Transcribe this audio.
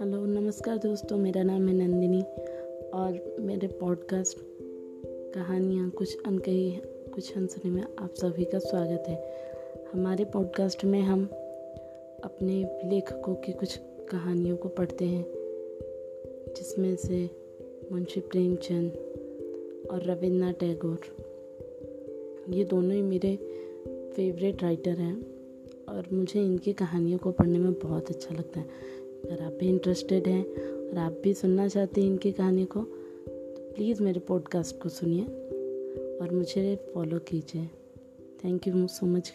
Hello, नमस्कार दोस्तों, मेरा नाम है नंदिनी और मेरे पॉडकास्ट कहानियाँ कुछ अनकही, कुछ अनसुने में आप सभी का स्वागत है। हमारे पॉडकास्ट में हम अपने लेखकों की कुछ कहानियों को पढ़ते हैं, जिसमें से मुंशी प्रेमचंद और रविन्द्रनाथ टैगोर। ये दोनों ही मेरे फेवरेट राइटर हैं और मुझे इनकी कहानियों को पढ़ने में बहुत अच्छा लगता है। अगर आप भी इंटरेस्टेड हैं और आप भी सुनना चाहते हैं इनकी कहानी को तो प्लीज़ मेरे पॉडकास्ट को सुनिए और मुझे फॉलो कीजिए। Thank you so much